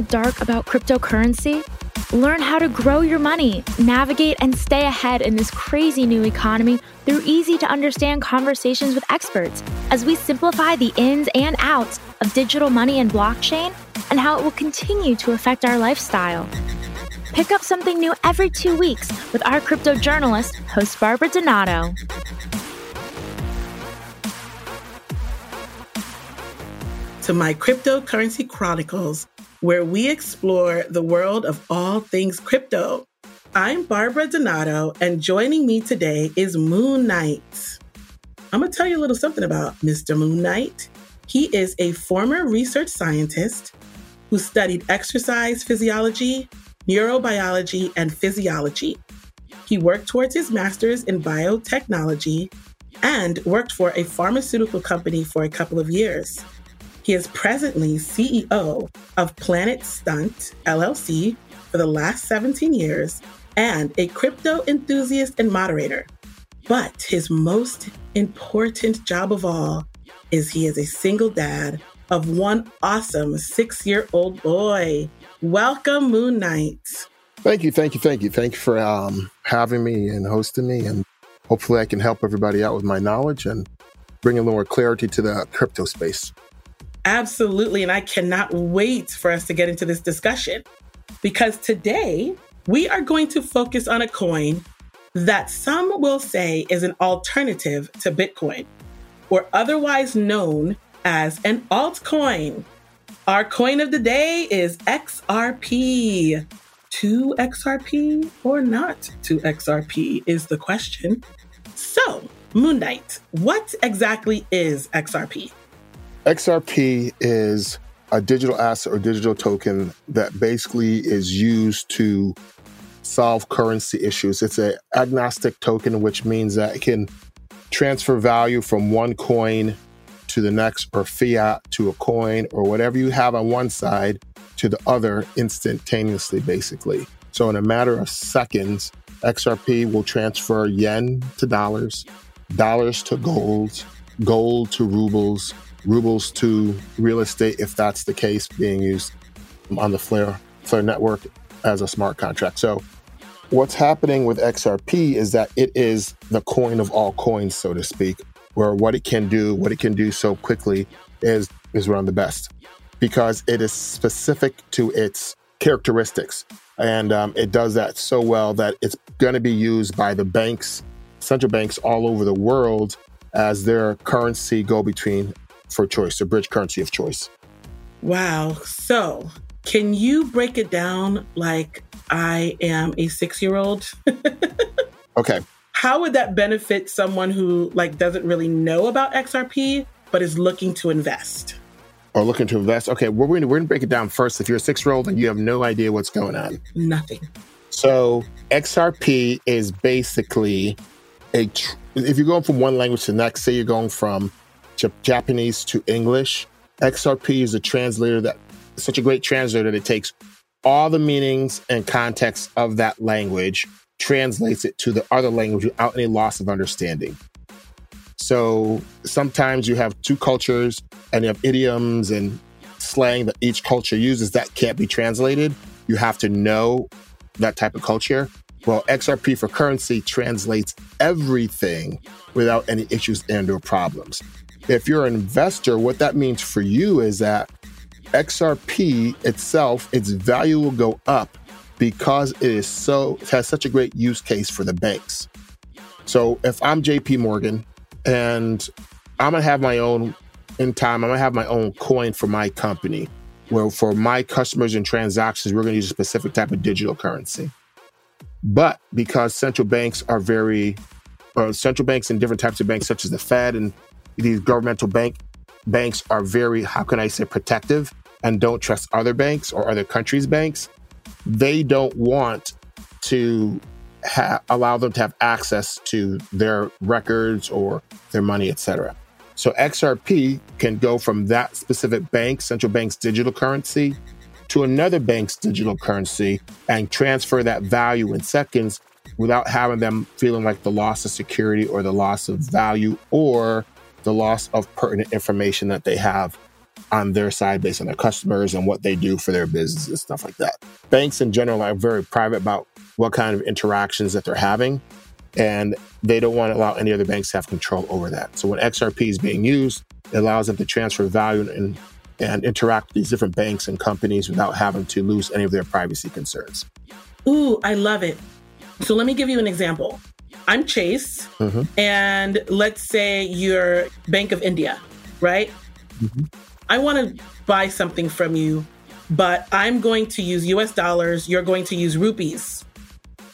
the dark about cryptocurrency? Learn how to grow your money, navigate, and stay ahead in this crazy new economy through easy to understand conversations with experts as we simplify the ins and outs of digital money and blockchain and how it will continue to affect our lifestyle. Pick up something new every two weeks with our crypto journalist, host Barbara Donato. To my Cryptocurrency Chronicles, where we explore the world of all things crypto. I'm Barbara Donato, and joining me today is Moon Knight. I'm going to tell you a little something about Mr. Moon Knight. He is a former research scientist who studied exercise physiology, neurobiology, and physiology. He worked towards his master's in biotechnology and worked for a pharmaceutical company for a couple of years. He is presently CEO of Planet Stunt LLC for the last 17 years and a crypto enthusiast and moderator. But his most important job of all is he is a single dad of one awesome six year old boy. Welcome, Moon Knight. Thank you, thank you, thank you. Thank you for um, having me and hosting me. And hopefully, I can help everybody out with my knowledge and bring a little more clarity to the crypto space. Absolutely. And I cannot wait for us to get into this discussion because today we are going to focus on a coin that some will say is an alternative to Bitcoin or otherwise known as an altcoin. Our coin of the day is XRP. To XRP or not to XRP is the question. So, Moon Knight, what exactly is XRP? XRP is a digital asset or digital token that basically is used to solve currency issues. It's an agnostic token, which means that it can transfer value from one coin to the next or fiat to a coin or whatever you have on one side to the other instantaneously, basically. So, in a matter of seconds, XRP will transfer yen to dollars, dollars to gold, gold to rubles, rubles to real estate, if that's the case, being used on the Flare, Flare network as a smart contract. So, what's happening with XRP is that it is the coin of all coins, so to speak where what it can do, what it can do so quickly is is one of the best because it is specific to its characteristics. And um, it does that so well that it's going to be used by the banks, central banks all over the world as their currency go between for choice, their bridge currency of choice. Wow. So, can you break it down like I am a six year old? okay how would that benefit someone who like doesn't really know about XRP but is looking to invest? Or looking to invest. Okay, we're going to, we're going to break it down first. If you're a six year old and you have no idea what's going on, nothing. So XRP is basically a. Tr- if you're going from one language to the next, say you're going from Japanese to English, XRP is a translator that such a great translator that it takes all the meanings and context of that language translates it to the other language without any loss of understanding. So sometimes you have two cultures and you have idioms and slang that each culture uses that can't be translated. You have to know that type of culture. Well, XRP for currency translates everything without any issues and or problems. If you're an investor, what that means for you is that XRP itself, its value will go up because it is so it has such a great use case for the banks. So if I'm JP Morgan and I'm gonna have my own in time, I'm gonna have my own coin for my company. Where for my customers and transactions, we're gonna use a specific type of digital currency. But because central banks are very or central banks and different types of banks, such as the Fed and these governmental bank banks are very, how can I say, protective and don't trust other banks or other countries' banks they don't want to ha- allow them to have access to their records or their money, etc. So XRP can go from that specific bank, central bank's digital currency, to another bank's digital currency and transfer that value in seconds without having them feeling like the loss of security or the loss of value or the loss of pertinent information that they have on their side based on their customers and what they do for their business and stuff like that. Banks in general are very private about what kind of interactions that they're having, and they don't want to allow any other banks to have control over that. So when XRP is being used, it allows them to transfer value and, and interact with these different banks and companies without having to lose any of their privacy concerns. Ooh, I love it. So let me give you an example. I'm Chase, mm-hmm. and let's say you're Bank of India, right? Mm-hmm. I want to buy something from you, but I'm going to use US dollars, you're going to use rupees.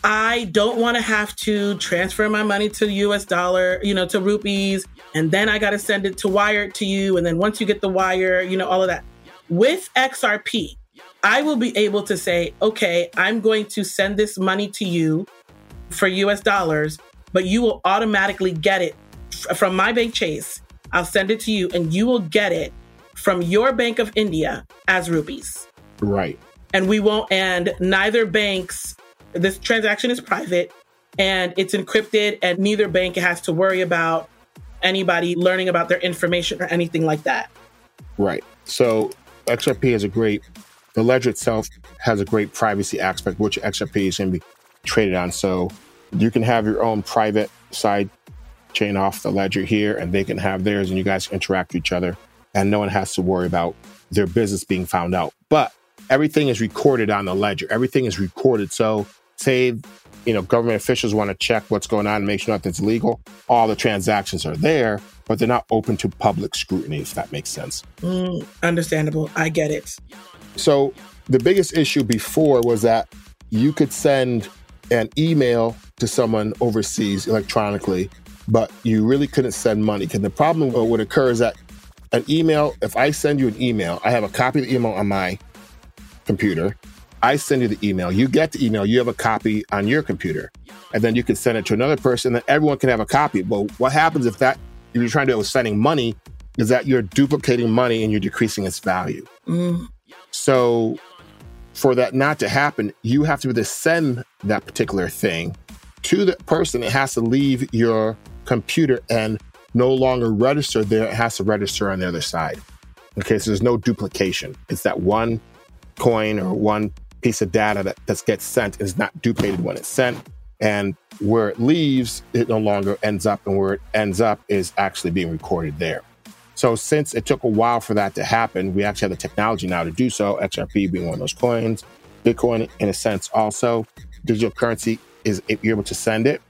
I don't want to have to transfer my money to US dollar, you know, to rupees, and then I got to send it to wire to you. And then once you get the wire, you know, all of that. With XRP, I will be able to say, okay, I'm going to send this money to you for US dollars, but you will automatically get it from my bank Chase. I'll send it to you and you will get it from your Bank of India as rupees. Right. And we won't, and neither banks, this transaction is private and it's encrypted, and neither bank has to worry about anybody learning about their information or anything like that. Right. So XRP is a great, the ledger itself has a great privacy aspect, which XRP is going to be traded on. So you can have your own private side chain off the ledger here, and they can have theirs, and you guys can interact with each other and no one has to worry about their business being found out. But everything is recorded on the ledger. Everything is recorded. So say, you know, government officials want to check what's going on and make sure nothing's legal. All the transactions are there, but they're not open to public scrutiny, if that makes sense. Mm, understandable. I get it. So the biggest issue before was that you could send an email to someone overseas electronically, but you really couldn't send money. Because the problem would occur is that an email, if I send you an email, I have a copy of the email on my computer. I send you the email. You get the email. You have a copy on your computer. And then you can send it to another person. Then everyone can have a copy. But what happens if that, if you're trying to do with sending money, is that you're duplicating money and you're decreasing its value. Mm. So for that not to happen, you have to either send that particular thing to the person. It has to leave your computer and no longer register there, it has to register on the other side. Okay, so there's no duplication. It's that one coin or one piece of data that, that gets sent is not duplicated when it's sent. And where it leaves, it no longer ends up, and where it ends up is actually being recorded there. So since it took a while for that to happen, we actually have the technology now to do so. XRP being one of those coins, Bitcoin in a sense also. Digital currency is if you're able to send it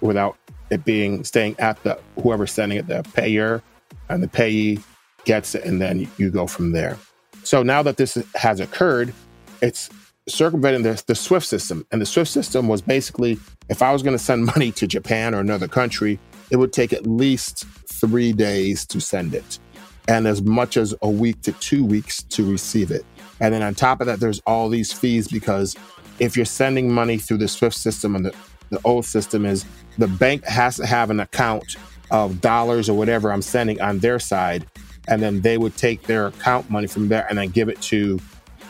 without it being staying at the whoever's sending it, the payer, and the payee gets it, and then you go from there. So now that this has occurred, it's circumventing the, the SWIFT system. And the SWIFT system was basically if I was going to send money to Japan or another country, it would take at least three days to send it, and as much as a week to two weeks to receive it. And then on top of that, there's all these fees because if you're sending money through the SWIFT system and the the old system is the bank has to have an account of dollars or whatever I'm sending on their side. And then they would take their account money from there and then give it to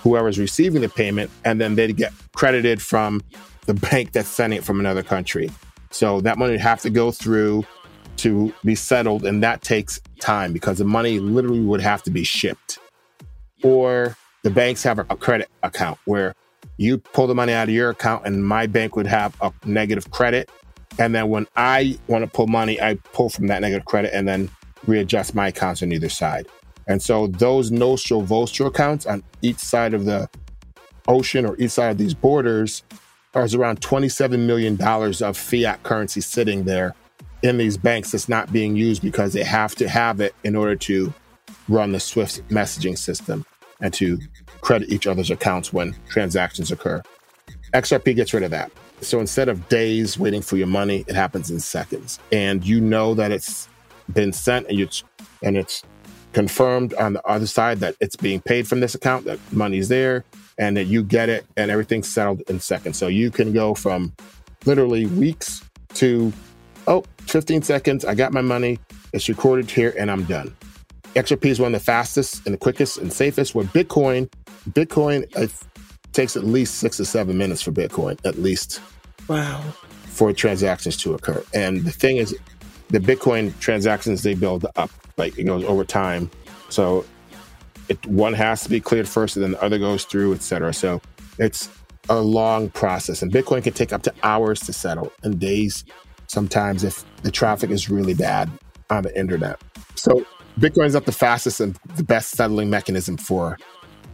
whoever's receiving the payment. And then they'd get credited from the bank that's sending it from another country. So that money would have to go through to be settled. And that takes time because the money literally would have to be shipped. Or the banks have a credit account where you pull the money out of your account and my bank would have a negative credit. And then when I want to pull money, I pull from that negative credit and then readjust my accounts on either side. And so those nostro vostro accounts on each side of the ocean or each side of these borders are around $27 million of fiat currency sitting there in these banks that's not being used because they have to have it in order to run the Swift messaging system and to credit each other's accounts when transactions occur. XRP gets rid of that. So instead of days waiting for your money, it happens in seconds. And you know that it's been sent and it's and it's confirmed on the other side that it's being paid from this account, that money's there, and that you get it and everything's settled in seconds. So you can go from literally weeks to oh, 15 seconds, I got my money, it's recorded here, and I'm done. XRP is one of the fastest and the quickest and safest. With Bitcoin, Bitcoin it takes at least six to seven minutes for Bitcoin, at least. Wow. for transactions to occur. And the thing is, the Bitcoin transactions they build up, like it goes over time. So it one has to be cleared first, and then the other goes through, et cetera. So it's a long process, and Bitcoin can take up to hours to settle and days sometimes if the traffic is really bad on the internet. So Bitcoin is not the fastest and the best settling mechanism for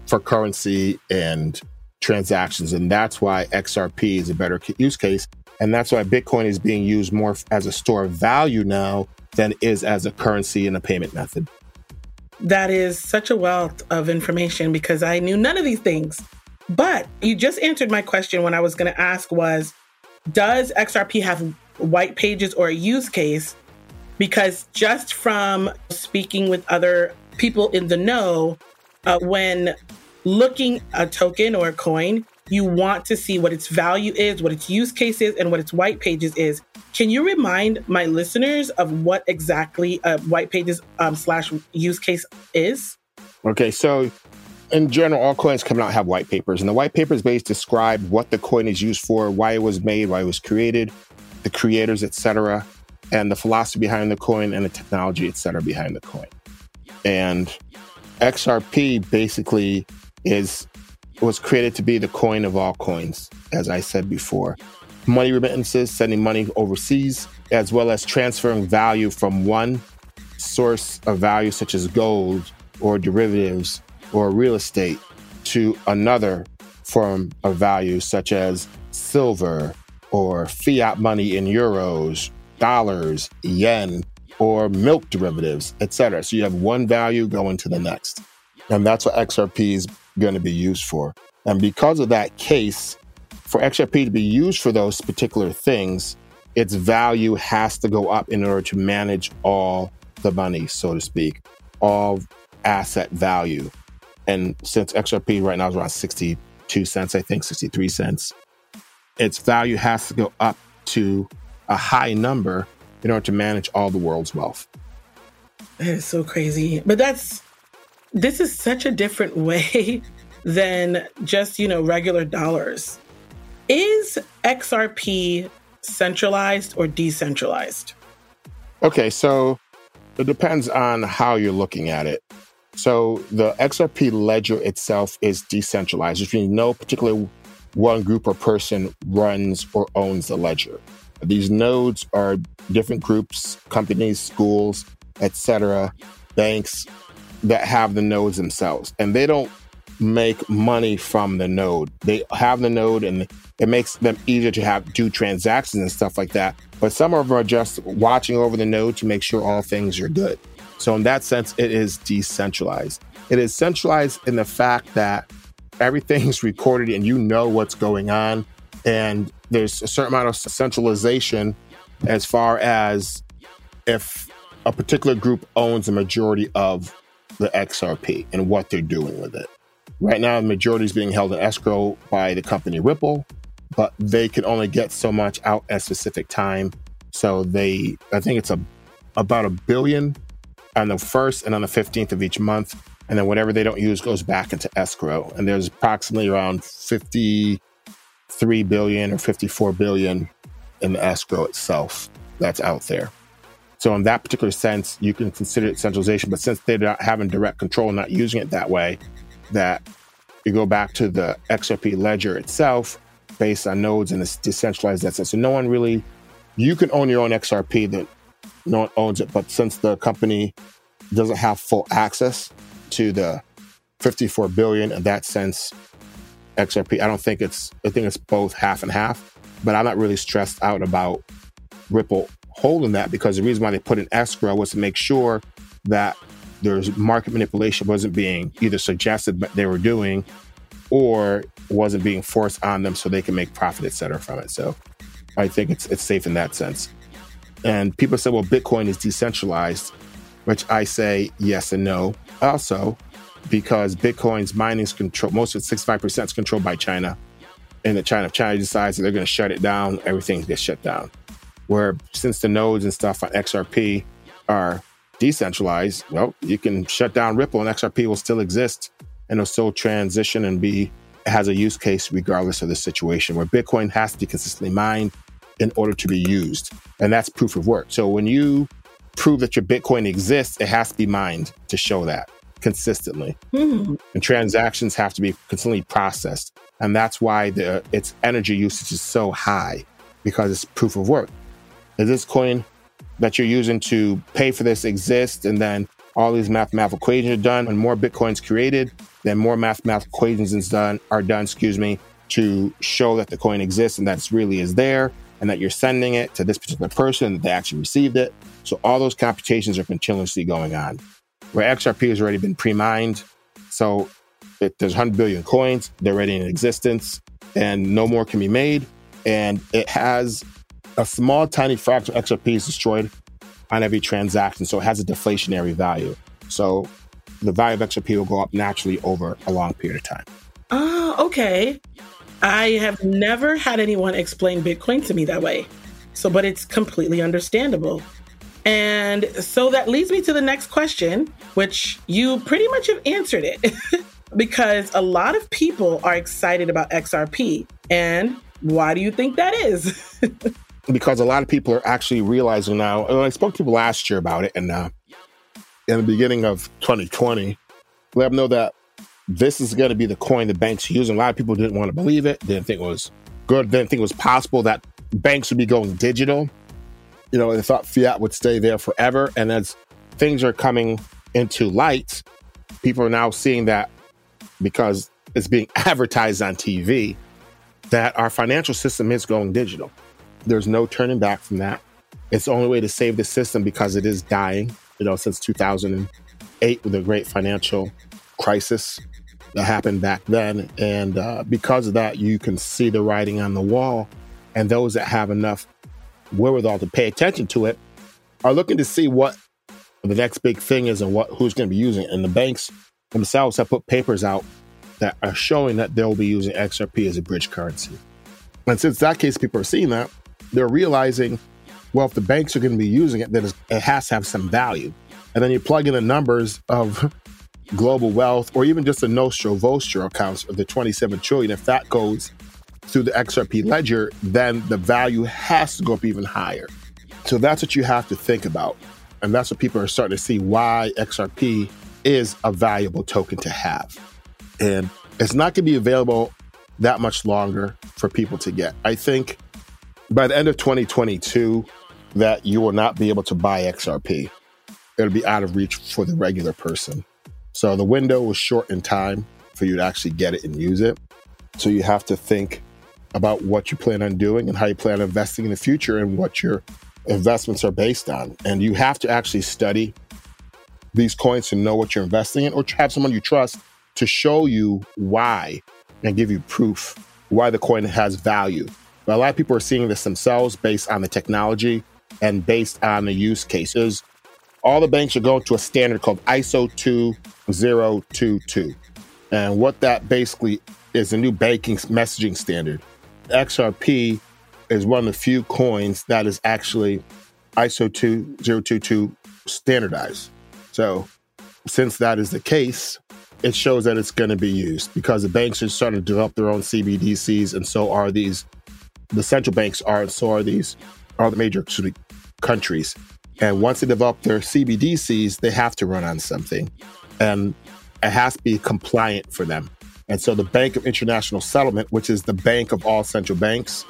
for currency and transactions, and that's why XRP is a better use case, and that's why Bitcoin is being used more as a store of value now than is as a currency and a payment method. That is such a wealth of information because I knew none of these things. But you just answered my question when I was going to ask was does XRP have white pages or a use case? Because just from speaking with other people in the know, uh, when looking a token or a coin, you want to see what its value is, what its use case is, and what its white pages is. Can you remind my listeners of what exactly a white pages um, slash use case is? Okay, so in general, all coins coming out have white papers, and the white papers basically describe what the coin is used for, why it was made, why it was created, the creators, etc., and the philosophy behind the coin and the technology, etc., behind the coin. And XRP basically is was created to be the coin of all coins, as I said before. Money remittances, sending money overseas, as well as transferring value from one source of value, such as gold or derivatives or real estate, to another form of value, such as silver or fiat money in euros, dollars, yen, or milk derivatives, etc. So you have one value going to the next. And that's what XRP is going to be used for. And because of that case, for XRP to be used for those particular things, its value has to go up in order to manage all the money, so to speak, all asset value. And since XRP right now is around 62 cents, I think 63 cents, its value has to go up to a high number in order to manage all the world's wealth. That is so crazy. But that's this is such a different way than just, you know, regular dollars. Is XRP centralized or decentralized? Okay, so it depends on how you're looking at it. So the XRP ledger itself is decentralized, which means no particular one group or person runs or owns the ledger. These nodes are different groups, companies, schools, etc., banks that have the nodes themselves. And they don't make money from the node. They have the node and it makes them easier to have do transactions and stuff like that. But some of them are just watching over the node to make sure all things are good. So in that sense, it is decentralized. It is centralized in the fact that everything's recorded and you know what's going on. And there's a certain amount of centralization as far as if a particular group owns a majority of the XRP and what they're doing with it. Right now, the majority is being held in escrow by the company Ripple, but they can only get so much out at a specific time. So they, I think it's a about a billion on the first and on the 15th of each month. And then whatever they don't use goes back into escrow. And there's approximately around 53 billion or 54 billion in the escrow itself that's out there. So in that particular sense, you can consider it centralization. But since they're not having direct control, not using it that way, that you go back to the XRP ledger itself based on nodes and it's decentralized sense. So no one really, you can own your own XRP that no one owns it. But since the company doesn't have full access to the 54 billion in that sense, XRP, I don't think it's, I think it's both half and half. But I'm not really stressed out about Ripple holding that because the reason why they put an escrow was to make sure that there's market manipulation wasn't being either suggested that they were doing or wasn't being forced on them so they can make profit, et cetera, from it. So I think it's it's safe in that sense. And people say, well, Bitcoin is decentralized, which I say yes and no. Also, because Bitcoin's mining is controlled, most of it, 65% is controlled by China. And the China, if China decides that they're going to shut it down, everything gets shut down. Where since the nodes and stuff on XRP are decentralized, well, you can shut down Ripple and XRP will still exist and it'll still transition and be has a use case regardless of the situation. Where Bitcoin has to be consistently mined in order to be used. And that's proof of work. So when you prove that your Bitcoin exists, it has to be mined to show that consistently. Hmm. And transactions have to be consistently processed. And that's why the, its energy usage is so high because it's proof of work. Is this coin that you're using to pay for this exist and then all these mathematical equations are done. And more bitcoins created then more mathematical equations is done are done excuse me to show that the coin exists and that it really is there and that you're sending it to this particular person that they actually received it. So all those computations are continuously going on. Where xrp has already been pre-mined so if there's 100 billion coins they're already in existence and no more can be made. And it has a small, tiny fraction of XRP is destroyed on every transaction. So it has a deflationary value. So the value of XRP will go up naturally over a long period of time. Oh, okay. I have never had anyone explain Bitcoin to me that way. So, but it's completely understandable. And so that leads me to the next question, which you pretty much have answered it because a lot of people are excited about XRP. And why do you think that is? because a lot of people are actually realizing now. And I spoke to people last year about it, and uh, in the beginning of 2020, let them know that this is going to be the coin the banks use. And a lot of people didn't want to believe it, didn't think it was good, didn't think it was possible that banks would be going digital. You know, they thought fiat would stay there forever. And as things are coming into light, people are now seeing that because it's being advertised on TV that our financial system is going digital. There's no turning back from that. It's the only way to save the system because it is dying, you know, since 2008 with the great financial crisis that happened back then. And uh, because of that, you can see the writing on the wall. And those that have enough wherewithal to pay attention to it are looking to see what the next big thing is and what who's going to be using it. And the banks themselves have put papers out that are showing that they'll be using XRP as a bridge currency. And since that case, people are seeing that, they're realizing, well, if the banks are going to be using it, then it has to have some value. And then you plug in the numbers of global wealth or even just the Nostro Vostro accounts of the 27 trillion. If that goes through the XRP ledger, then the value has to go up even higher. So that's what you have to think about. And that's what people are starting to see why XRP is a valuable token to have. And it's not going to be available that much longer for people to get. I think by the end of 2022 that you will not be able to buy XRP. It'll be out of reach for the regular person. So the window was short in time for you to actually get it and use it. So you have to think about what you plan on doing and how you plan on investing in the future and what your investments are based on. And you have to actually study these coins to know what you're investing in or have someone you trust to show you why and give you proof why the coin has value but a lot of people are seeing this themselves based on the technology and based on the use cases. All the banks are going to a standard called ISO 2022. And what that basically is a new banking messaging standard. XRP is one of the few coins that is actually ISO 2022 standardized. So, since that is the case, it shows that it's going to be used because the banks are starting to develop their own CBDCs, and so are these the central banks are, so are these are the major countries. And once they develop their CBDCs, they have to run on something, and it has to be compliant for them. And so the Bank of International Settlement, which is the bank of all central banks.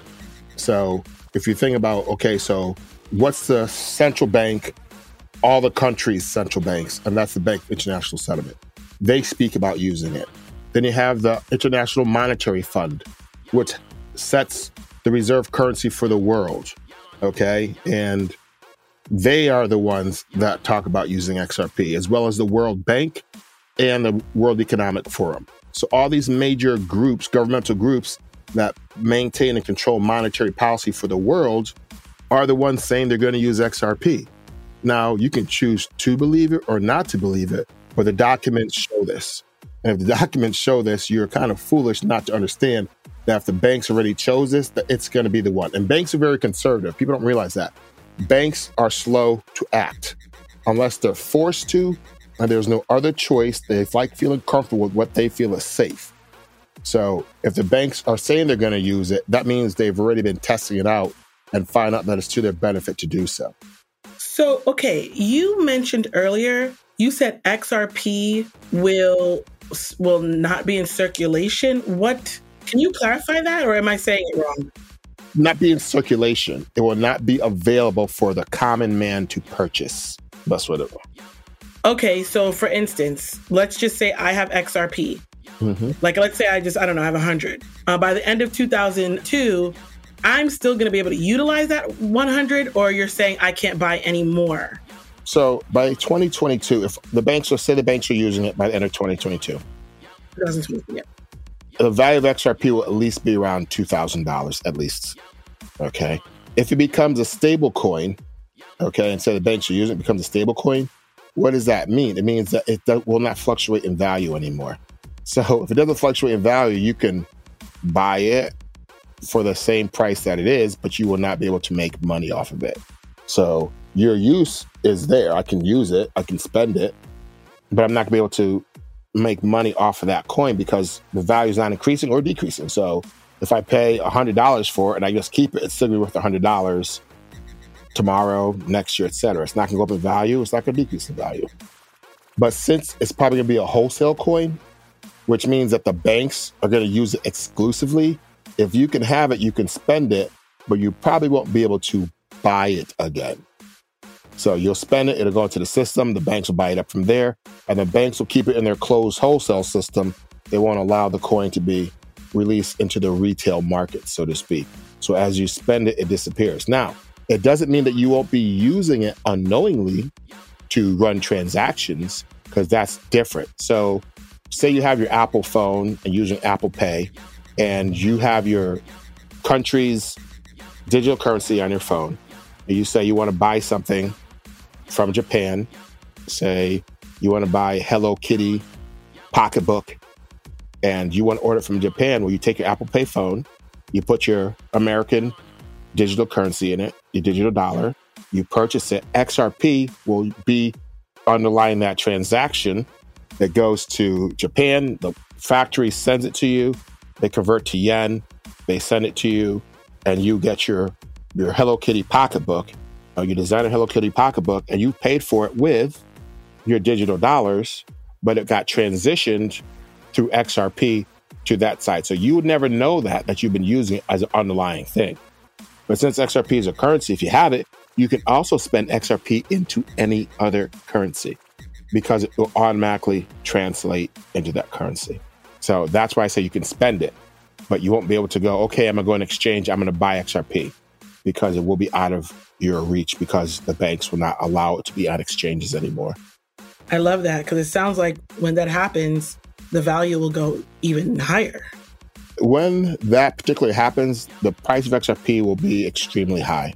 So if you think about, okay, so what's the central bank, all the countries' central banks, and that's the Bank of International Settlement. They speak about using it. Then you have the International Monetary Fund, which sets the reserve currency for the world. Okay. And they are the ones that talk about using XRP, as well as the World Bank and the World Economic Forum. So, all these major groups, governmental groups that maintain and control monetary policy for the world, are the ones saying they're going to use XRP. Now, you can choose to believe it or not to believe it, but the documents show this. And if the documents show this, you're kind of foolish not to understand that if the banks already chose this, that it's going to be the one. And banks are very conservative. People don't realize that. Banks are slow to act unless they're forced to, and there's no other choice. They like feeling comfortable with what they feel is safe. So if the banks are saying they're going to use it, that means they've already been testing it out and find out that it's to their benefit to do so. So, okay, you mentioned earlier, you said XRP will will not be in circulation. What can you clarify that or am I saying it wrong? Not be in circulation. It will not be available for the common man to purchase. That's what it will. Okay, so for instance, let's just say I have XRP. Mm-hmm. Like, let's say I just, I don't know, I have 100. Uh, by the end of 2002, I'm still going to be able to utilize that 100, or you're saying I can't buy any more? So by 2022, if the banks, say the banks are using it by the end of 2022, 2022, yeah. The value of XRP will at least be around $2,000 at least. Okay. If it becomes a stable coin, okay, instead of banks are using it, it becomes a stable coin, what does that mean? It means that it will not fluctuate in value anymore. So if it doesn't fluctuate in value, you can buy it for the same price that it is, but you will not be able to make money off of it. So your use is there. I can use it, I can spend it, but I'm not gonna be able to make money off of that coin because the value is not increasing or decreasing. So if I pay $100 for it and I just keep it, it's still be worth $100 tomorrow, next year, etc. It's not gonna go up in value, it's not gonna decrease in value. But since it's probably gonna be a wholesale coin, which means that the banks are gonna use it exclusively, if you can have it, you can spend it, but you probably won't be able to buy it again. So you'll spend it, it'll go into the system, the banks will buy it up from there, and the banks will keep it in their closed wholesale system. They won't allow the coin to be released into the retail market, so to speak. So as you spend it, it disappears. Now, it doesn't mean that you won't be using it unknowingly to run transactions, because that's different. So say you have your Apple phone and using Apple Pay, and you have your country's digital currency on your phone, and you say you want to buy something from Japan, say you want to buy Hello Kitty pocketbook, and you want to order from Japan, well, you take your Apple Pay phone, you put your American digital currency in it, your digital dollar, you purchase it. XRP will be underlying that transaction that goes to Japan. The factory sends it to you. They convert to yen. They send it to you, and you get your your Hello Kitty pocketbook. Or you design a Hello Kitty pocketbook, and you paid for it with your digital dollars, but it got transitioned through XRP to that site. So you would never know that that you've been using it as an underlying thing. But since XRP is a currency, if you have it, you can also spend XRP into any other currency because it will automatically translate into that currency. So that's why I say you can spend it, but you won't be able to go, okay, I'm going to go and exchange, I'm going to buy XRP because it will be out of your reach because the banks will not allow it to be on exchanges anymore. I love that because it sounds like when that happens, the value will go even higher. When that particularly happens, the price of XRP will be extremely high.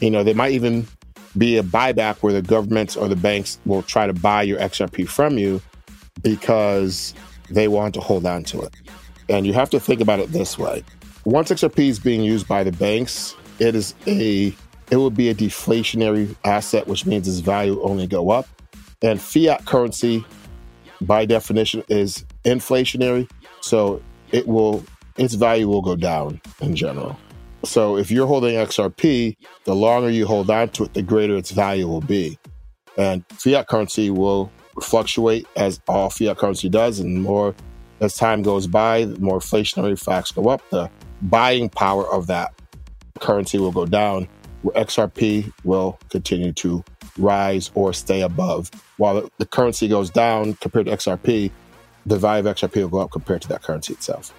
You know, there might even be a buyback where the governments or the banks will try to buy your XRP from you because they want to hold on to it. And you have to think about it this way. Once XRP is being used by the banks, it is a it will be a deflationary asset, which means its value only go up. And fiat currency, by definition, is inflationary. So it will its value will go down in general. So if you're holding XRP, the longer you hold on to it, the greater its value will be. And fiat currency will fluctuate as all fiat currency does, and more as time goes by, the more inflationary facts go up, the buying power of that currency will go down, XRP will continue to rise or stay above. While the currency goes down compared to XRP, the value of XRP will go up compared to that currency itself.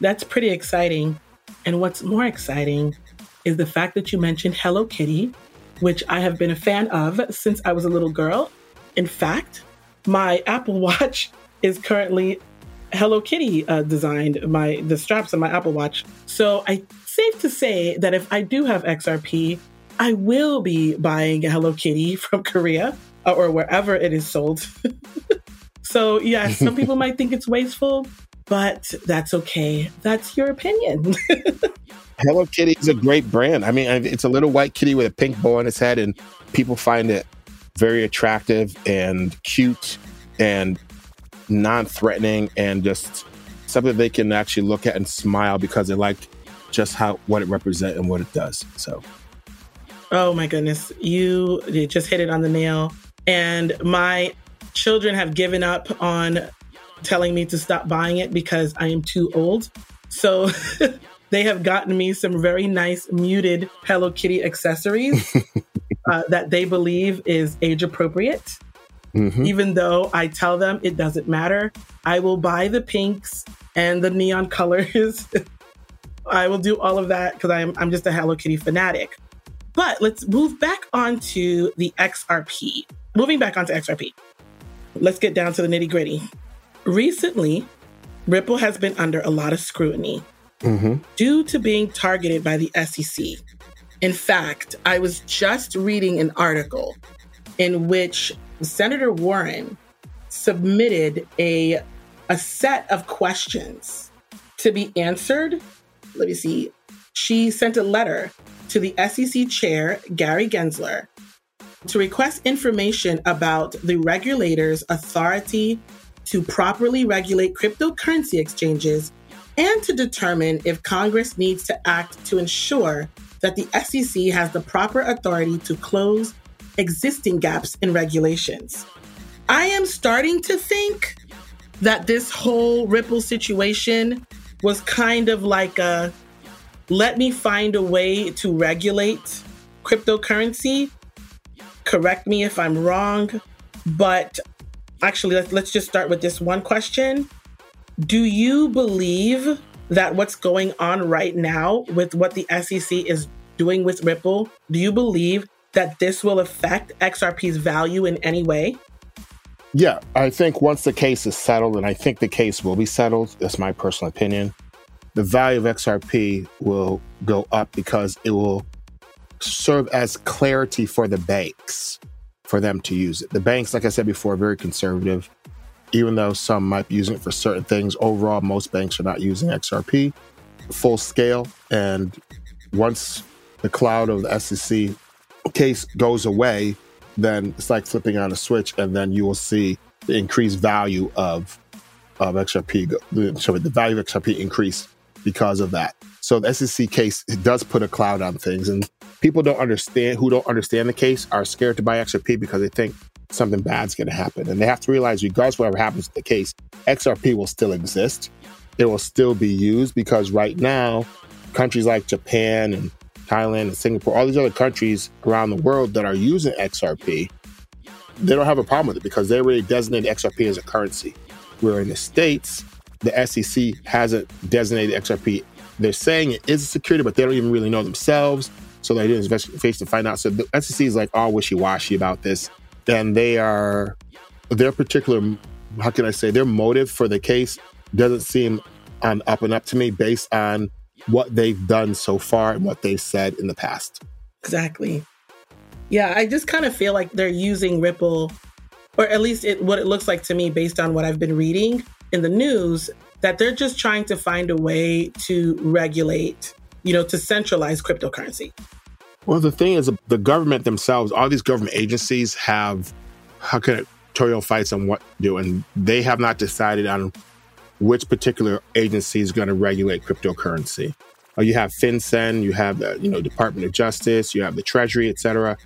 That's pretty exciting. And what's more exciting is the fact that you mentioned Hello Kitty, which I have been a fan of since I was a little girl. In fact, my Apple Watch is currently Hello Kitty uh, designed. My the straps on my Apple Watch. So I safe to say that if I do have XRP, I will be buying a Hello Kitty from Korea uh, or wherever it is sold. so yeah, some people might think it's wasteful, but that's okay. That's your opinion. Hello Kitty is a great brand. I mean, it's a little white kitty with a pink bow on its head, and people find it very attractive and cute and non threatening and just something they can actually look at and smile because they like just how what it represents and what it does. So, oh my goodness, you, you just hit it on the nail. And my children have given up on telling me to stop buying it because I am too old. So they have gotten me some very nice muted Hello Kitty accessories uh, that they believe is age appropriate. Mm-hmm. Even though I tell them it doesn't matter, I will buy the pinks and the neon colors. I will do all of that because I'm, I'm just a Hello Kitty fanatic. But let's move back onto the XRP. Moving back onto XRP, let's get down to the nitty gritty. Recently, Ripple has been under a lot of scrutiny mm-hmm. due to being targeted by the SEC. In fact, I was just reading an article in which Senator Warren submitted a, a set of questions to be answered. Let me see. She sent a letter to the SEC chair, Gary Gensler, to request information about the regulator's authority to properly regulate cryptocurrency exchanges and to determine if Congress needs to act to ensure that the SEC has the proper authority to close existing gaps in regulations. I am starting to think that this whole Ripple situation was kind of like a let me find a way to regulate cryptocurrency. Correct me if I'm wrong, but actually, let's, let's just start with this one question. Do you believe that what's going on right now with what the SEC is doing with Ripple, do you believe that this will affect XRP's value in any way? Yeah, I think once the case is settled, and I think the case will be settled, that's my personal opinion, the value of XRP will go up because it will serve as clarity for the banks for them to use it. The banks, like I said before, are very conservative. Even though some might be using it for certain things, overall, most banks are not using XRP full scale. And once the cloud of the SEC case goes away, then it's like flipping on a switch, and then you will see the increased value of of XRP. So the value of XRP increase because of that. So the SEC case does put a cloud on things, and people don't understand who don't understand the case are scared to buy XRP because they think something bad's going to happen, and they have to realize, regardless whatever happens to the case, XRP will still exist. It will still be used because right now, countries like Japan and Thailand and Singapore, all these other countries around the world that are using XRP, they don't have a problem with it because they already designated XRP as a currency. Where in the States, the SEC hasn't designated XRP. They're saying it is a security, but they don't even really know themselves. So they didn't investigate to find out. So the SEC is like all wishy washy about this. And they are, their particular, how can I say, their motive for the case doesn't seem on up and up to me based on what they've done so far and what they've said in the past. Exactly. Yeah, I just kind of feel like they're using Ripple, or at least it, what it looks like to me based on what I've been reading in the news, that they're just trying to find a way to regulate, you know, to centralize cryptocurrency. Well, the thing is, the government themselves, all these government agencies have, how can it, fights on what to do, and they have not decided on which particular agency is going to regulate cryptocurrency. Uh, you have FinCEN, you have the you know Department of Justice, you have the Treasury, etc.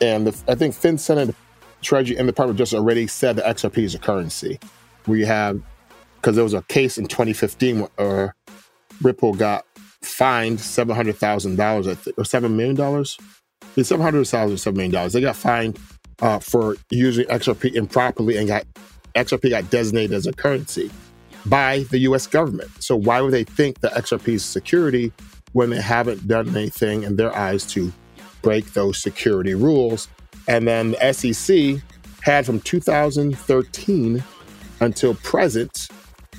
And the, I think FinCEN and Treasury and the Department of Justice already said that XRP is a currency. Where you have because there was a case in 2015 where uh, Ripple got fined seven hundred thousand dollars or seven million dollars. It's Seven hundred thousand, seven million dollars. They got fined uh, for using XRP improperly and got XRP got designated as a currency by the US government. So why would they think the XRP is security when they haven't done anything in their eyes to break those security rules? And then the SEC had from 2013 until present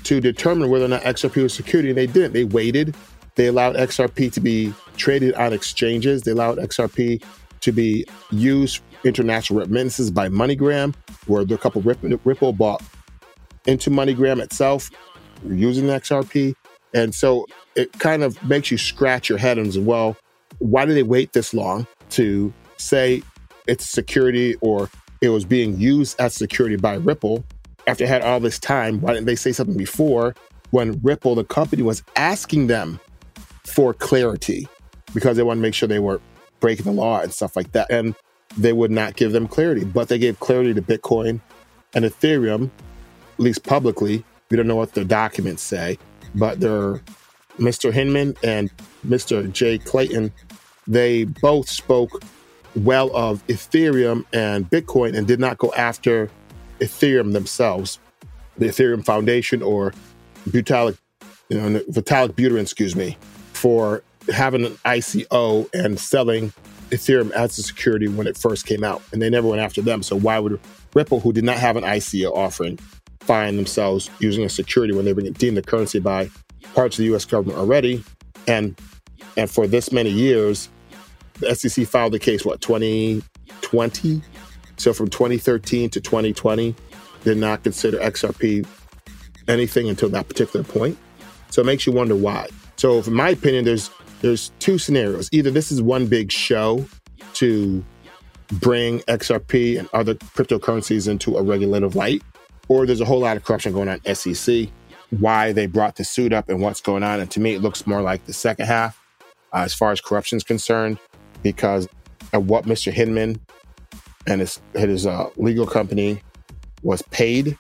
to determine whether or not XRP was security, and they didn't. They waited. They allowed XRP to be traded on exchanges. They allowed XRP to be used international remittances by MoneyGram, where the couple Ripple bought into MoneyGram itself using XRP. And so it kind of makes you scratch your head and say, well, why did they wait this long to say it's security or it was being used as security by Ripple after they had all this time? Why didn't they say something before when Ripple, the company, was asking them for clarity because they want to make sure they were breaking the law and stuff like that. And they would not give them clarity, but they gave clarity to Bitcoin and Ethereum, at least publicly. We don't know what the documents say, but they're Mr. Hinman and Mr. Jay Clayton, they both spoke well of Ethereum and Bitcoin and did not go after Ethereum themselves, the Ethereum Foundation or Vitalik, you know, Vitalik Buterin, excuse me, for having an ICO and selling Ethereum as a security when it first came out. And they never went after them. So why would Ripple, who did not have an ICO offering, find themselves using a security when they were deemed the currency by parts of the US government already? And and for this many years, the SEC filed the case, what, 2020? So from 2013 to 2020, did not consider XRP anything until that particular point. So it makes you wonder why. So, in my opinion, there's there's two scenarios. Either this is one big show to bring XRP and other cryptocurrencies into a regulative light, or there's a whole lot of corruption going on SEC. Why they brought the suit up and what's going on, and to me, it looks more like the second half uh, as far as corruption is concerned, because of what Mr. Hinman and his his uh, legal company was paid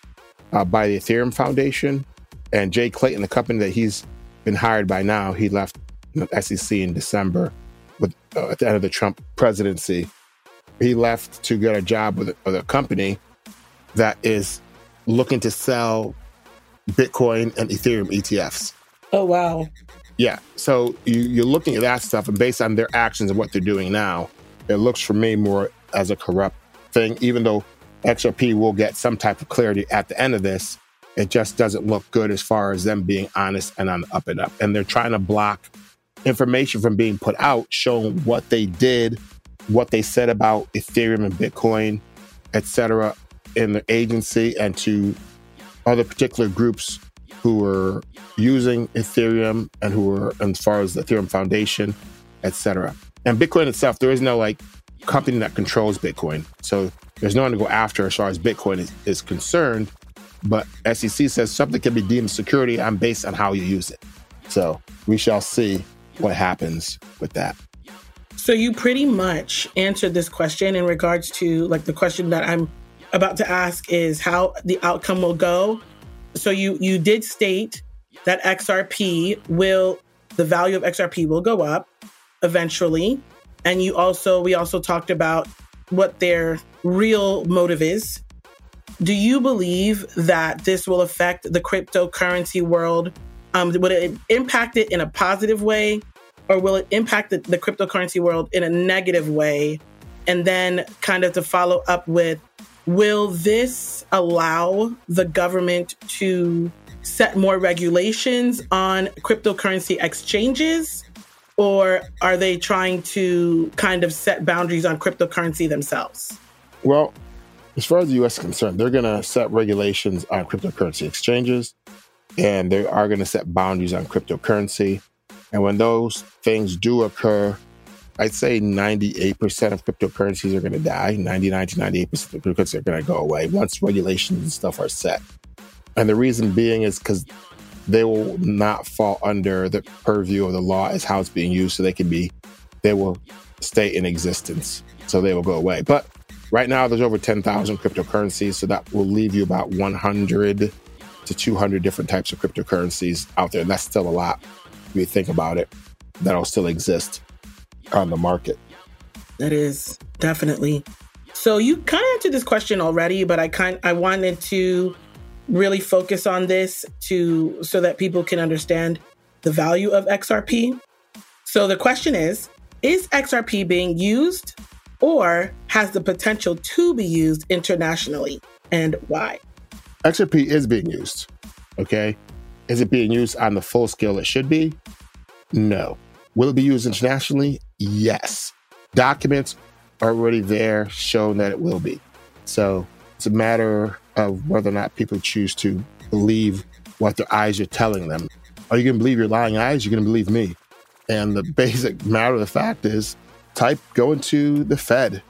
uh, by the Ethereum Foundation, and Jay Clayton, the company that he's been hired by now, he left the SEC in December with, uh, at the end of the Trump presidency. He left to get a job with, with a company that is looking to sell Bitcoin and Ethereum ETFs. Oh wow! Yeah, so you, you're looking at that stuff, and based on their actions and what they're doing now, it looks for me more as a corrupt thing. Even though XRP will get some type of clarity at the end of this, it just doesn't look good as far as them being honest and on the up and up. And they're trying to block information from being put out showing what they did, what they said about Ethereum and Bitcoin, etc., in the agency and to other particular groups who were using Ethereum and who were as far as the Ethereum Foundation, etc. And Bitcoin itself, there is no like company that controls Bitcoin. So there's no one to go after as far as Bitcoin is, is concerned. But SEC says something can be deemed security on based on how you use it. So we shall see what happens with that. So you pretty much answered this question in regards to like the question that I'm about to ask is how the outcome will go. So you you did state that XRP will the value of XRP will go up eventually. And you also we also talked about what their real motive is. Do you believe that this will affect the cryptocurrency world um, will it impact it in a positive way, or will it impact the, the cryptocurrency world in a negative way? And then, kind of to follow up with, will this allow the government to set more regulations on cryptocurrency exchanges? Or are they trying to kind of set boundaries on cryptocurrency themselves? Well, as far as the US is concerned, they're going to set regulations on cryptocurrency exchanges and they are going to set boundaries on cryptocurrency. And when those things do occur, I'd say 98% of cryptocurrencies are going to die. 99 to 98% of cryptocurrencies are going to go away once regulations and stuff are set. And the reason being is because they will not fall under the purview of the law as how it's being used. So they can be, they will stay in existence. So they will go away. But right now, there's over 10,000 cryptocurrencies. So that will leave you about 100 to 200 different types of cryptocurrencies out there. And that's still a lot if you think about it, that'll still exist on the market. That is definitely. So you kind of answered this question already, but I kind I wanted to really focus on this to so that people can understand the value of XRP. So the question is, is XRP being used or has the potential to be used internationally and why? XRP is being used. Okay. Is it being used on the full scale it should be? No. Will it be used internationally? Yes. Documents are already there showing that it will be. So it's a matter of whether or not people choose to believe what their eyes are telling them. Are you going to believe your lying eyes? You're going to believe me. And the basic matter of the fact is type, go into the Fed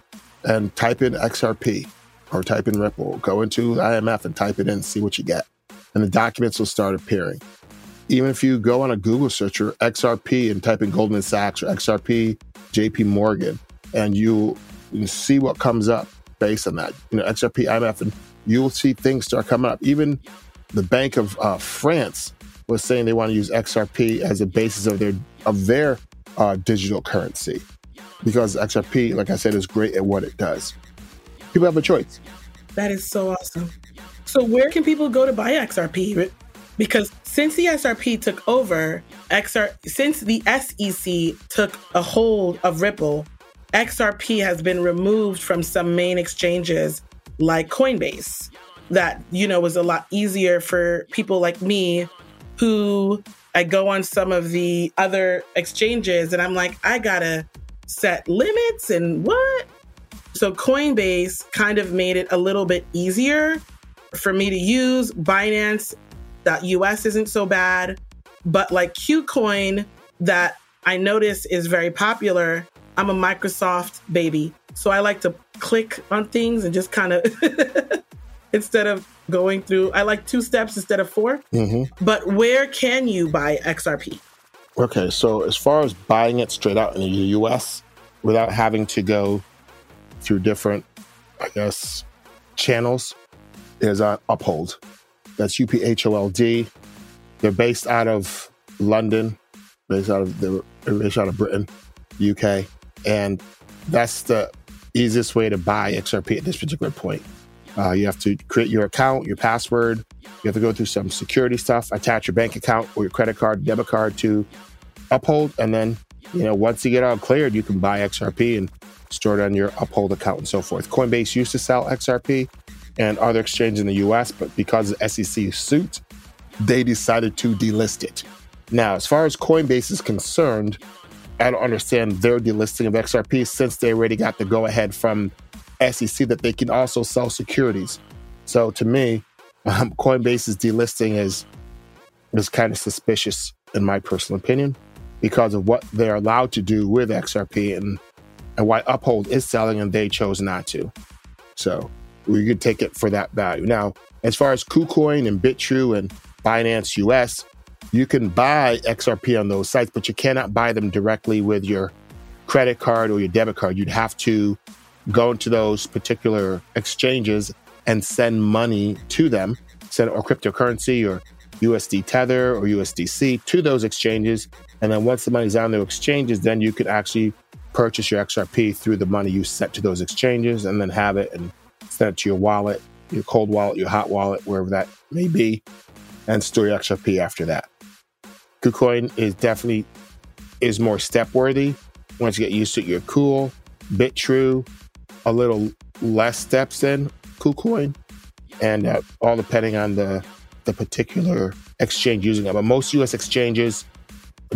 and type in XRP or type in Ripple. Go into IMF and type it in, see what you get. And the documents will start appearing. Even if you go on a Google search or XRP and type in Goldman Sachs or XRP, JP Morgan, and you, you see what comes up based on that, you know, XRP, IMF, and you'll see things start coming up. Even the Bank of uh, France was saying they want to use XRP as a basis of their of their uh, digital currency because XRP, like I said, is great at what it does. People have a choice. That is so awesome. So where can people go to buy XRP? Because since the SRP took over, XR since the SEC took a hold of Ripple, XRP has been removed from some main exchanges like Coinbase. That, you know, was a lot easier for people like me who I go on some of the other exchanges and I'm like, I gotta set limits and what? So Coinbase kind of made it a little bit easier for me to use. Binance.us isn't so bad, but like KuCoin that I notice is very popular. I'm a Microsoft baby. So I like to click on things and just kind of instead of going through, I like two steps instead of 4 mm-hmm. But where can you buy XRP? Okay, so as far as buying it straight out in the US without having to go through different, I guess, channels, is on Uphold. That's U P H O L D. They're based out of London, based out of the based out of Britain, UK, and that's the easiest way to buy XRP at this particular point. Uh, you have to create your account, your password. You have to go through some security stuff, attach your bank account or your credit card, debit card to Uphold. And then, you know, once you get all cleared, you can buy XRP and store it on your Uphold account and so forth. Coinbase used to sell XRP and other exchanges in the US, but because of the SEC suit, they decided to delist it. Now, as far as Coinbase is concerned, I don't understand their delisting of XRP since they already got the go ahead from SEC that they can also sell securities. So to me, um, Coinbase's delisting is is kind of suspicious in my personal opinion because of what they're allowed to do with XRP and and why Uphold is selling and they chose not to. So we could take it for that value. Now, as far as KuCoin and Bitrue and Binance US, you can buy XRP on those sites, but you cannot buy them directly with your credit card or your debit card. You'd have to go into those particular exchanges and send money to them, send or cryptocurrency or USD Tether or USDC to those exchanges. And then once the money's on those exchanges, then you could actually purchase your XRP through the money you set to those exchanges and then have it and it to your wallet, your cold wallet, your hot wallet, wherever that may be, and store your XRP after that. KuCoin is definitely is more step worthy. Once you get used to it, you're cool. Bitrue a little less steps than KuCoin, and uh, all depending on the the particular exchange using it. But most U.S. exchanges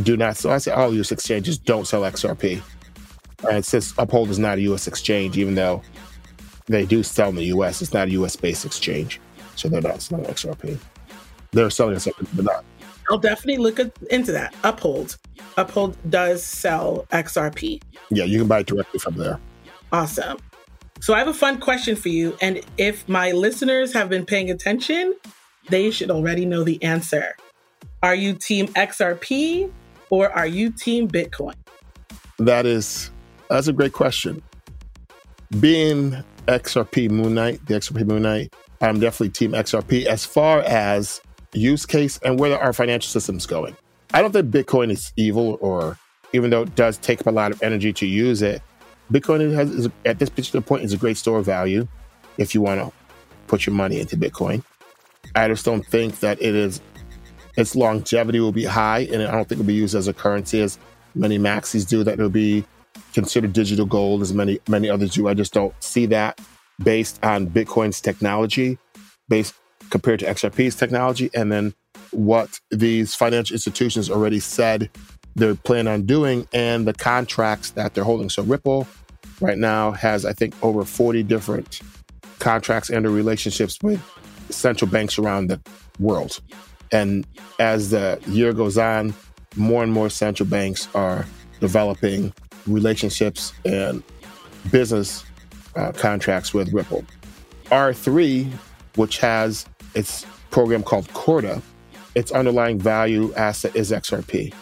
do not. So I say all U.S. exchanges don't sell XRP, and since Uphold is not a U.S. exchange, even though they do sell in the U.S., it's not a U.S. based exchange, so they're not selling XRP. They're selling something, but not. I'll definitely look into that. Uphold. Uphold does sell XRP. Yeah, you can buy it directly from there. Awesome. So I have a fun question for you. And if my listeners have been paying attention, they should already know the answer. Are you team XRP or are you team Bitcoin? That is that's a great question. Being XRP Moon Knight, the XRP Moon Knight, I'm definitely team XRP as far as use case and where our financial system's going. I don't think Bitcoin is evil or even though it does take up a lot of energy to use it, Bitcoin has, is, at this particular point is a great store of value if you want to put your money into Bitcoin. I just don't think that it is its longevity will be high, and I don't think it'll be used as a currency as many maxis do. That it'll be considered digital gold as many many others do. I just don't see that based on Bitcoin's technology, based compared to XRP's technology, and then what these financial institutions already said they're planning on doing and the contracts that they're holding. So Ripple right now has, I think, over 40 different contracts and relationships with central banks around the world. And as the year goes on, more and more central banks are developing relationships and business uh, contracts with Ripple. R3, which has its program called Corda, its underlying value asset is XRP.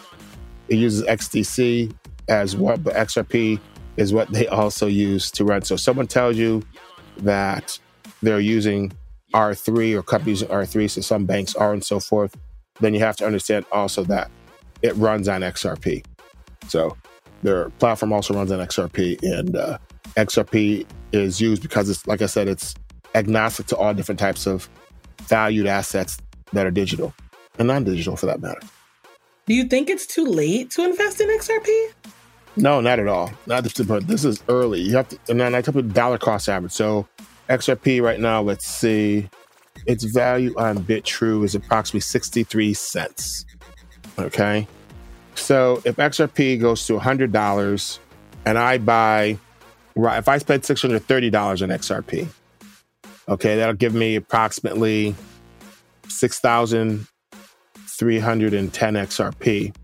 It uses XDC as what, but XRP is what they also use to run. So someone tells you that they're using R3 or companies using R3, so some banks are and so forth, then you have to understand also that it runs on XRP. So their platform also runs on XRP, and uh, XRP is used because it's, like I said, it's agnostic to all different types of valued assets that are digital and non digital for that matter. Do you think it's too late to invest in XRP? No, not at all. Not this, but this is early. You have to, and then I talk about dollar cost average. So XRP right now, let's see, its value on Bitrue is approximately 63 cents. Okay. So if XRP goes to $100 and I buy, if I spend $630 on XRP, okay, that'll give me approximately 6,310 XRP.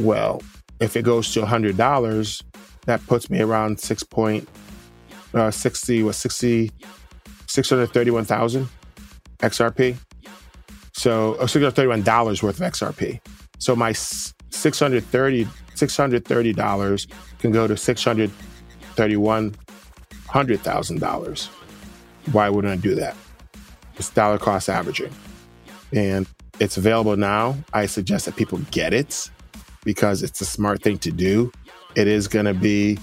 Well, if it goes to $100, that puts me around 6 point, uh, 60, what, 60, 631,000 XRP. So, oh, $631 worth of XRP. So my 630 $630 can go to $631,000. Why wouldn't I do that? It's dollar cost averaging. And it's available now. I suggest that people get it because it's a smart thing to do. It is going to be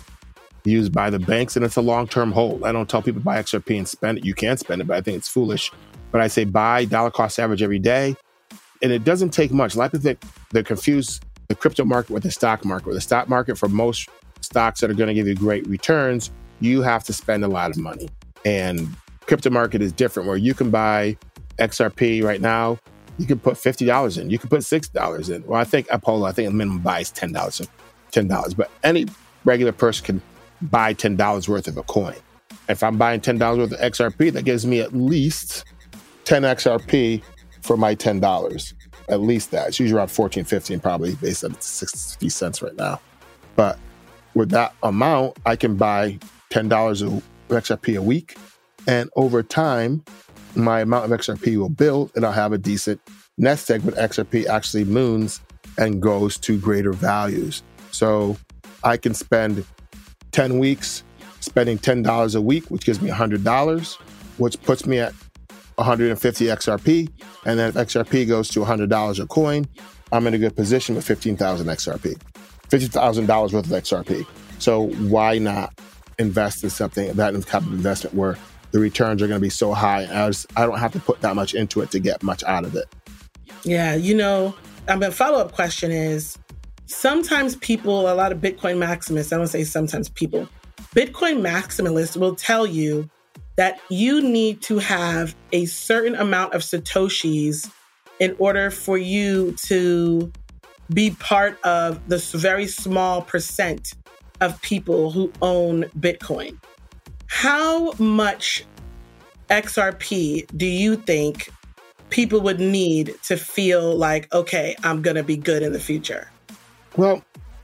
used by the banks and it's a long term hold. I don't tell people buy XRP and spend it. You can spend it, but I think it's foolish. But I say buy dollar cost average every day. And it doesn't take much. A lot of people think they're confused the crypto market with the stock market. With the stock market, for most stocks that are going to give you great returns, you have to spend a lot of money. And crypto market is different where you can buy XRP right now. You can put $50 in. You can put $6 in. Well, I think Apollo, I think the minimum buy is $10. So $10. But any regular person can buy $10 worth of a coin. If I'm buying $10 worth of XRP, that gives me at least 10 XRP for my $10 at least that. It's usually around 14, 15, probably based on 60 cents right now. But with that amount, I can buy $10 of XRP a week. And over time, my amount of XRP will build and I'll have a decent nest egg when XRP actually moons and goes to greater values. So I can spend 10 weeks spending $10 a week, which gives me $100, which puts me at 150 XRP. And then if XRP goes to $100 a coin, I'm in a good position with 15,000 XRP, $50,000 worth of XRP. So why not invest in something, that type of investment where the returns are going to be so high? As I don't have to put that much into it to get much out of it. Yeah, you know, um, I mean, follow up question is sometimes people, a lot of Bitcoin maximalists, I don't say sometimes people, Bitcoin maximalists will tell you that you need to have a certain amount of Satoshis in order for you to be part of this very small percent of people who own Bitcoin. How much XRP do you think people would need to feel like, okay, I'm going to be good in the future? Well,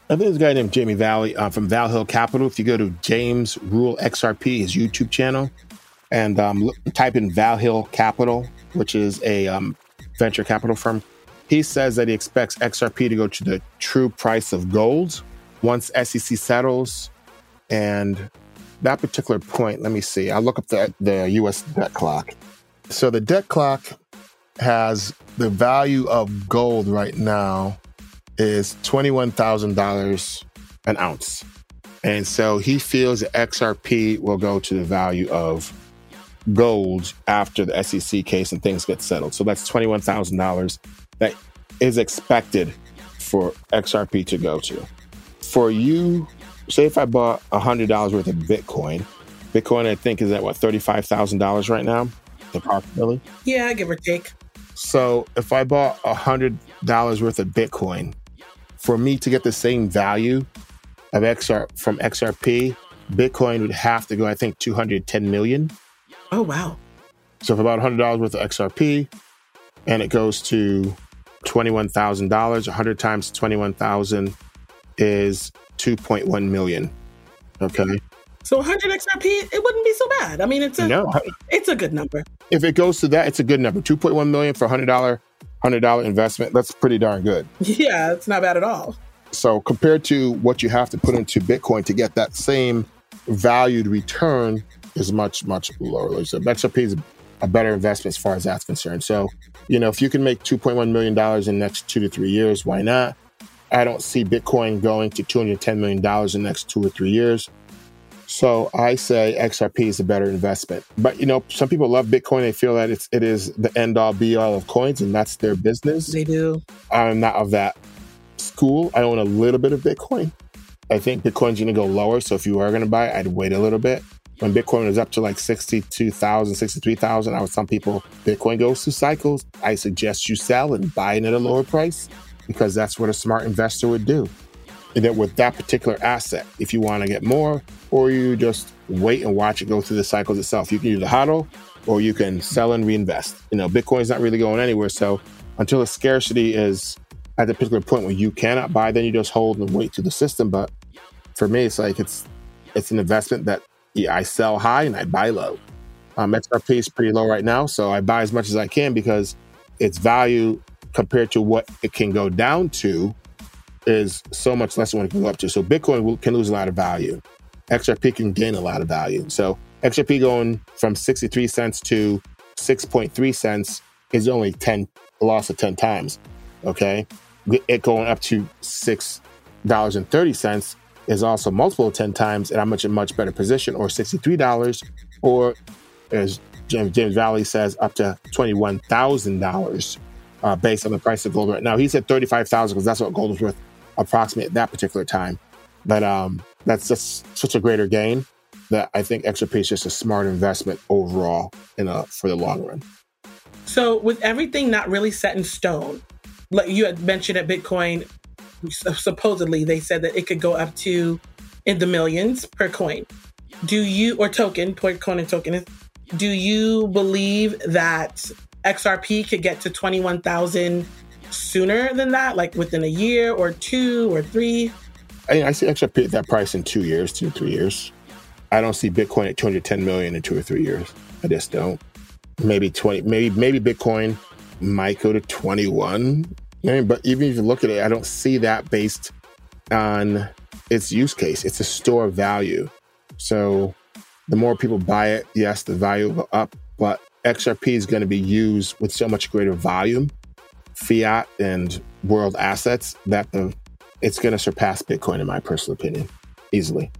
I think there's a guy named Jamie Vallee uh, from Valhil Capital. If you go to James Rule XRP, his YouTube channel, and um, type in Valhil Capital, which is a um, venture capital firm. He says that he expects XRP to go to the true price of gold once SEC settles. And that particular point, let me see. I look up the, the US debt clock. So the debt clock has the value of gold right now is $21,000 an ounce. And so he feels that XRP will go to the value of gold after the SEC case and things get settled. So that's $21,000 that is expected for XRP to go to. For you, say if I bought $100 worth of Bitcoin, Bitcoin I think is at what, $35,000 right now, approximately? Yeah, give or take. So if I bought $100 worth of Bitcoin, for me to get the same value of XR from XRP, Bitcoin would have to go, I think, 210 million Oh, wow. So for about $100 worth of XRP, and it goes to $21,000, 100 times 21,000 is 2.1 million. Okay. So 100 XRP, it wouldn't be so bad. I mean, it's a no. it's a good number. If it goes to that, it's a good number. 2.1 million for $100 $100 investment, that's pretty darn good. Yeah, it's not bad at all. So compared to what you have to put into Bitcoin to get that same valued return is much, much lower. So XRP is a better investment as far as that's concerned. So, you know, if you can make $2.1 million in the next two to three years, why not? I don't see Bitcoin going to $210 million in the next two or three years. So I say XRP is a better investment. But you know, some people love Bitcoin. They feel that it's it is the end all be all of coins, and that's their business. They do. I'm not of that school. I own a little bit of Bitcoin. I think Bitcoin's going to go lower. So if you are going to buy I'd wait a little bit. When Bitcoin was up to like 62,000, 63,000, I would tell people, Bitcoin goes through cycles. I suggest you sell and buy it at a lower price because that's what a smart investor would do. And that with that particular asset, if you want to get more, or you just wait and watch it go through the cycles itself. You can use a hodl or you can sell and reinvest. You know, Bitcoin's not really going anywhere. So until the scarcity is at the particular point where you cannot buy, then you just hold and wait to the system. But for me, it's like it's it's an investment that yeah, I sell high and I buy low. Um, XRP is pretty low right now, so I buy as much as I can because its value compared to what it can go down to is so much less than what it can go up to. So Bitcoin can lose a lot of value. XRP can gain a lot of value. So XRP going from 63 cents to 6.3 cents is only 10, a loss of 10 times. Okay. It going up to $6.30 is also multiple of 10 times, and I'm much a much better position, or $63, or as James, James Vallee says, up to $21,000 uh, based on the price of gold right now. He said 35,000 because that's what gold was worth approximately at that particular time. But um, that's just such a greater gain that I think XRP is just a smart investment overall in a, for the long run. So, with everything not really set in stone, like you had mentioned at Bitcoin, supposedly they said that it could go up to in the millions per coin. Do you, or token, per coin and token, do you believe that XRP could get to 21,000 sooner than that, like within a year or two or three? I, I see XRP at that price in two years, two, three years. I don't see Bitcoin at 210 million in two or three years. I just don't. Maybe 20, maybe, maybe Bitcoin might go to 21. I mean, but even if you look at it, I don't see that based on its use case. It's a store of value. So the more people buy it, yes, the value will go up, but XRP is going to be used with so much greater volume, fiat and world assets that the it's going to surpass Bitcoin, in my personal opinion, easily.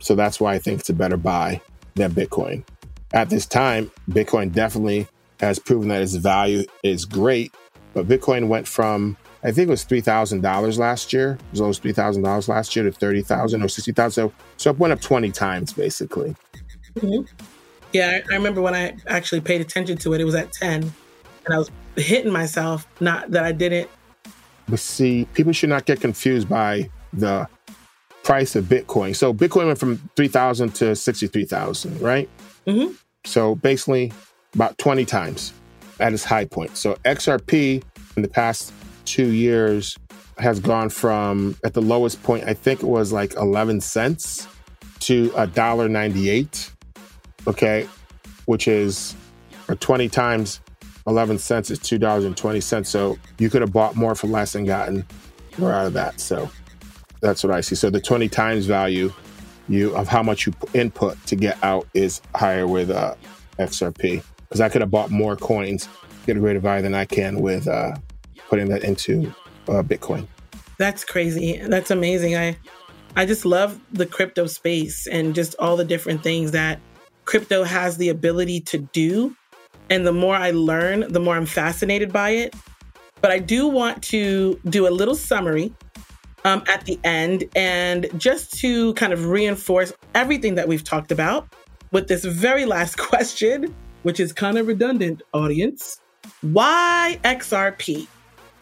So that's why I think it's a better buy than Bitcoin. At this time, Bitcoin definitely has proven that its value is great, but Bitcoin went from I think it was three thousand dollars last year. It was almost three thousand dollars last year to thirty thousand or sixty thousand. So, so it went up twenty times basically. Mm-hmm. Yeah, I remember when I actually paid attention to it. It was at ten, and I was hitting myself. Not that I didn't but see, people should not get confused by the price of Bitcoin. So Bitcoin went from 3,000 to 63,000, right? Mm-hmm. So basically about 20 times at its high point. So XRP in the past two years has gone from at the lowest point, I think it was like 11 cents to a dollar 98. Okay. Which is 20 times 11 cents is $2.20. So you could have bought more for less and gotten more out of that. So that's what I see. So the 20 times value you of how much you input to get out is higher with uh, XRP because I could have bought more coins, get a greater value than I can with uh, putting that into uh, Bitcoin. That's crazy. That's amazing. I I just love the crypto space and just all the different things that crypto has the ability to do and the more I learn, the more I'm fascinated by it. But I do want to do a little summary um, at the end and just to kind of reinforce everything that we've talked about with this very last question, which is kind of redundant, audience. Why XRP?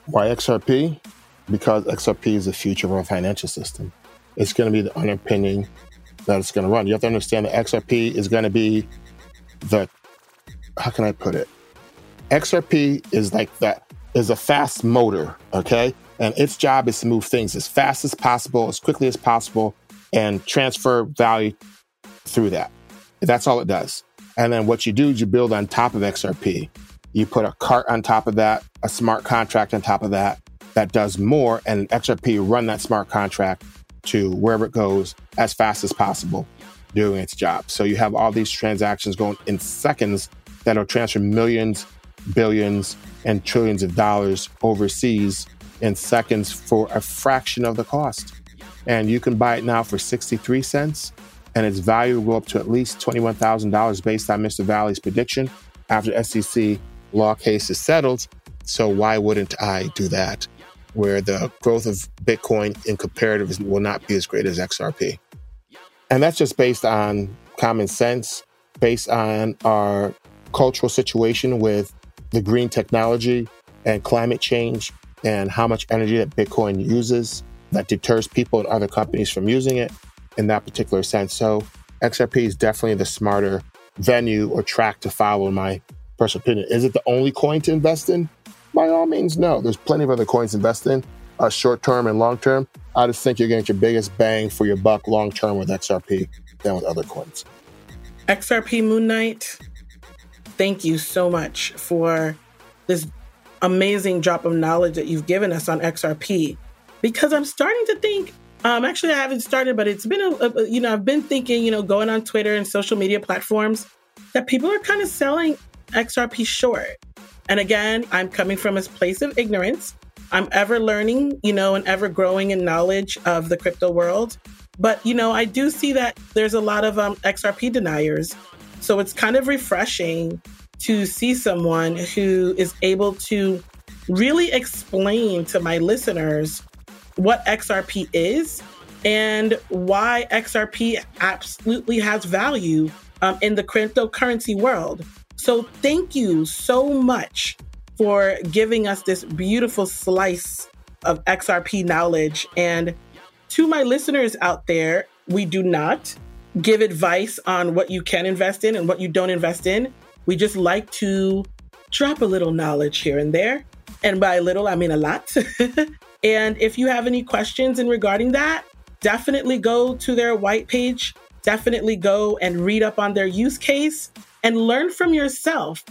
Why XRP? Because XRP is the future of our financial system. It's going to be the underpinning that it's going to run. You have to understand that XRP is going to be the how can I put it? XRP is like that is a fast motor, okay? And its job is to move things as fast as possible, as quickly as possible, and transfer value through that. That's all it does. And then what you do is you build on top of XRP. You put a cart on top of that, a smart contract on top of that that does more, and XRP run that smart contract to wherever it goes as fast as possible doing its job. So you have all these transactions going in seconds that'll transfer millions, billions, and trillions of dollars overseas in seconds for a fraction of the cost. And you can buy it now for 63 cents, and its value will go up to at least $21,000 based on Mr. Vallee's prediction after SEC law case is settled. So why wouldn't I do that? Where the growth of Bitcoin in comparative will not be as great as XRP. And that's just based on common sense, based on our cultural situation with the green technology and climate change and how much energy that Bitcoin uses that deters people and other companies from using it in that particular sense. So XRP is definitely the smarter venue or track to follow, in my personal opinion. Is it the only coin to invest in? By all means, no. There's plenty of other coins to invest in, uh, short term and long term. I just think you're going to get your biggest bang for your buck long term with XRP than with other coins. XRP Moon Knight, thank you so much for this amazing drop of knowledge that you've given us on XRP. Because I'm starting to think, um, actually, I haven't started, but it's been a, a, you know, I've been thinking, you know, going on Twitter and social media platforms that people are kind of selling XRP short. And again, I'm coming from a place of ignorance. I'm ever learning, you know, and ever growing in knowledge of the crypto world. But, you know, I do see that there's a lot of um, XRP deniers. So it's kind of refreshing to see someone who is able to really explain to my listeners what XRP is and why XRP absolutely has value um, in the cryptocurrency world. So, thank you so much for giving us this beautiful slice of XRP knowledge. And to my listeners out there, we do not give advice on what you can invest in and what you don't invest in. We just like to drop a little knowledge here and there. And by little, I mean a lot. and if you have any questions in regarding that, definitely go to their white page. Definitely go and read up on their use case and learn from yourself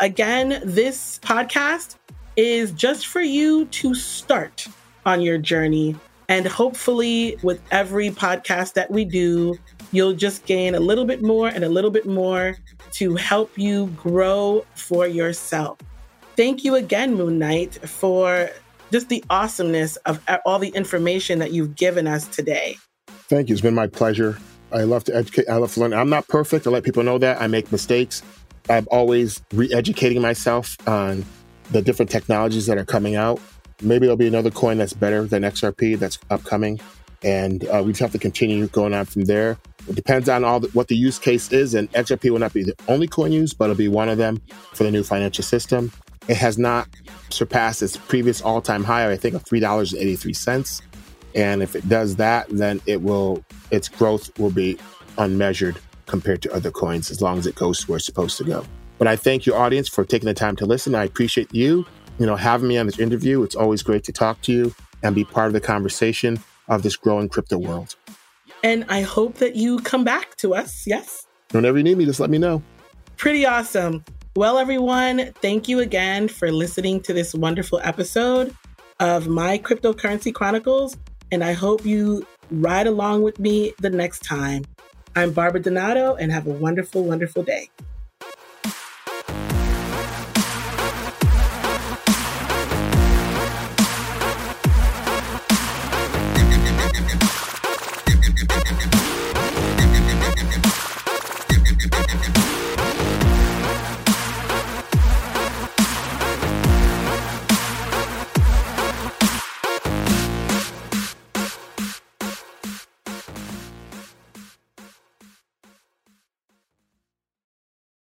Again, this podcast is just for you to start on your journey. And hopefully, with every podcast that we do, you'll just gain a little bit more and a little bit more to help you grow for yourself. Thank you again, Moon Knight, for just the awesomeness of all the information that you've given us today. Thank you. It's been my pleasure. I love to educate. I love to learn. I'm not perfect. I let people know that I make mistakes. I'm always re-educating myself on the different technologies that are coming out. Maybe there'll be another coin that's better than XRP that's upcoming, and uh, we just have to continue going on from there. It depends on all the, what the use case is, and XRP will not be the only coin used, but it'll be one of them for the new financial system. It has not surpassed its previous all-time high, I think, of three dollars and eighty-three cents. And if it does that, then it will its growth will be unmeasured compared to other coins as long as it goes where it's supposed to go. But I thank your audience for taking the time to listen. I appreciate you, you know, having me on this interview. It's always great to talk to you and be part of the conversation of this growing crypto world. And I hope that you come back to us. Yes. Whenever you need me, just let me know. Pretty awesome. Well, everyone, thank you again for listening to this wonderful episode of my Cryptocurrency Chronicles. And I hope you ride along with me the next time. I'm Barbara Donato, and have a wonderful, wonderful day.